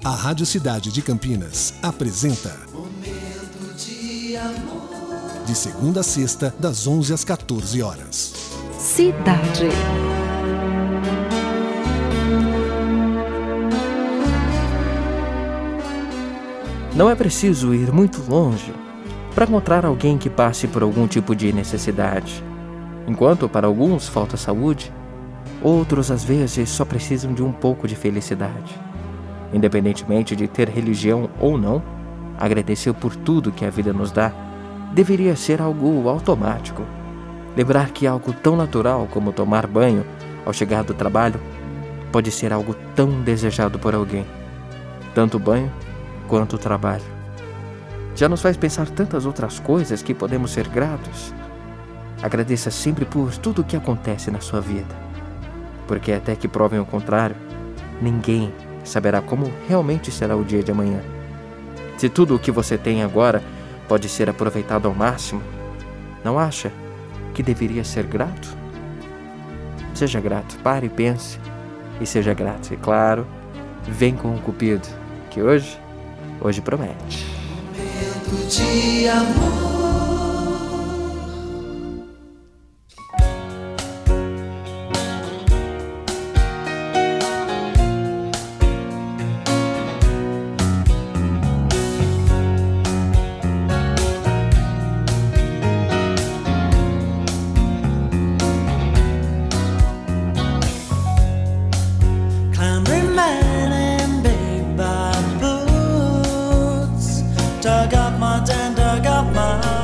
A Rádio Cidade de Campinas apresenta Momento de amor. De segunda a sexta, das 11 às 14 horas. Cidade. Não é preciso ir muito longe para encontrar alguém que passe por algum tipo de necessidade. Enquanto para alguns falta saúde, outros às vezes só precisam de um pouco de felicidade. Independentemente de ter religião ou não, agradecer por tudo que a vida nos dá deveria ser algo automático. Lembrar que algo tão natural como tomar banho ao chegar do trabalho pode ser algo tão desejado por alguém. Tanto o banho quanto o trabalho. Já nos faz pensar tantas outras coisas que podemos ser gratos. Agradeça sempre por tudo o que acontece na sua vida, porque até que provem o contrário, ninguém saberá como realmente será o dia de amanhã. Se tudo o que você tem agora pode ser aproveitado ao máximo, não acha que deveria ser grato? Seja grato, pare e pense e seja grato. E claro, vem com o Cupido, que hoje, hoje promete. Momento de amor.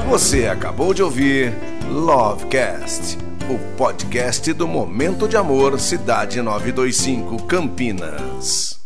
Você acabou de ouvir Lovecast, o podcast do Momento de Amor Cidade 925 Campinas.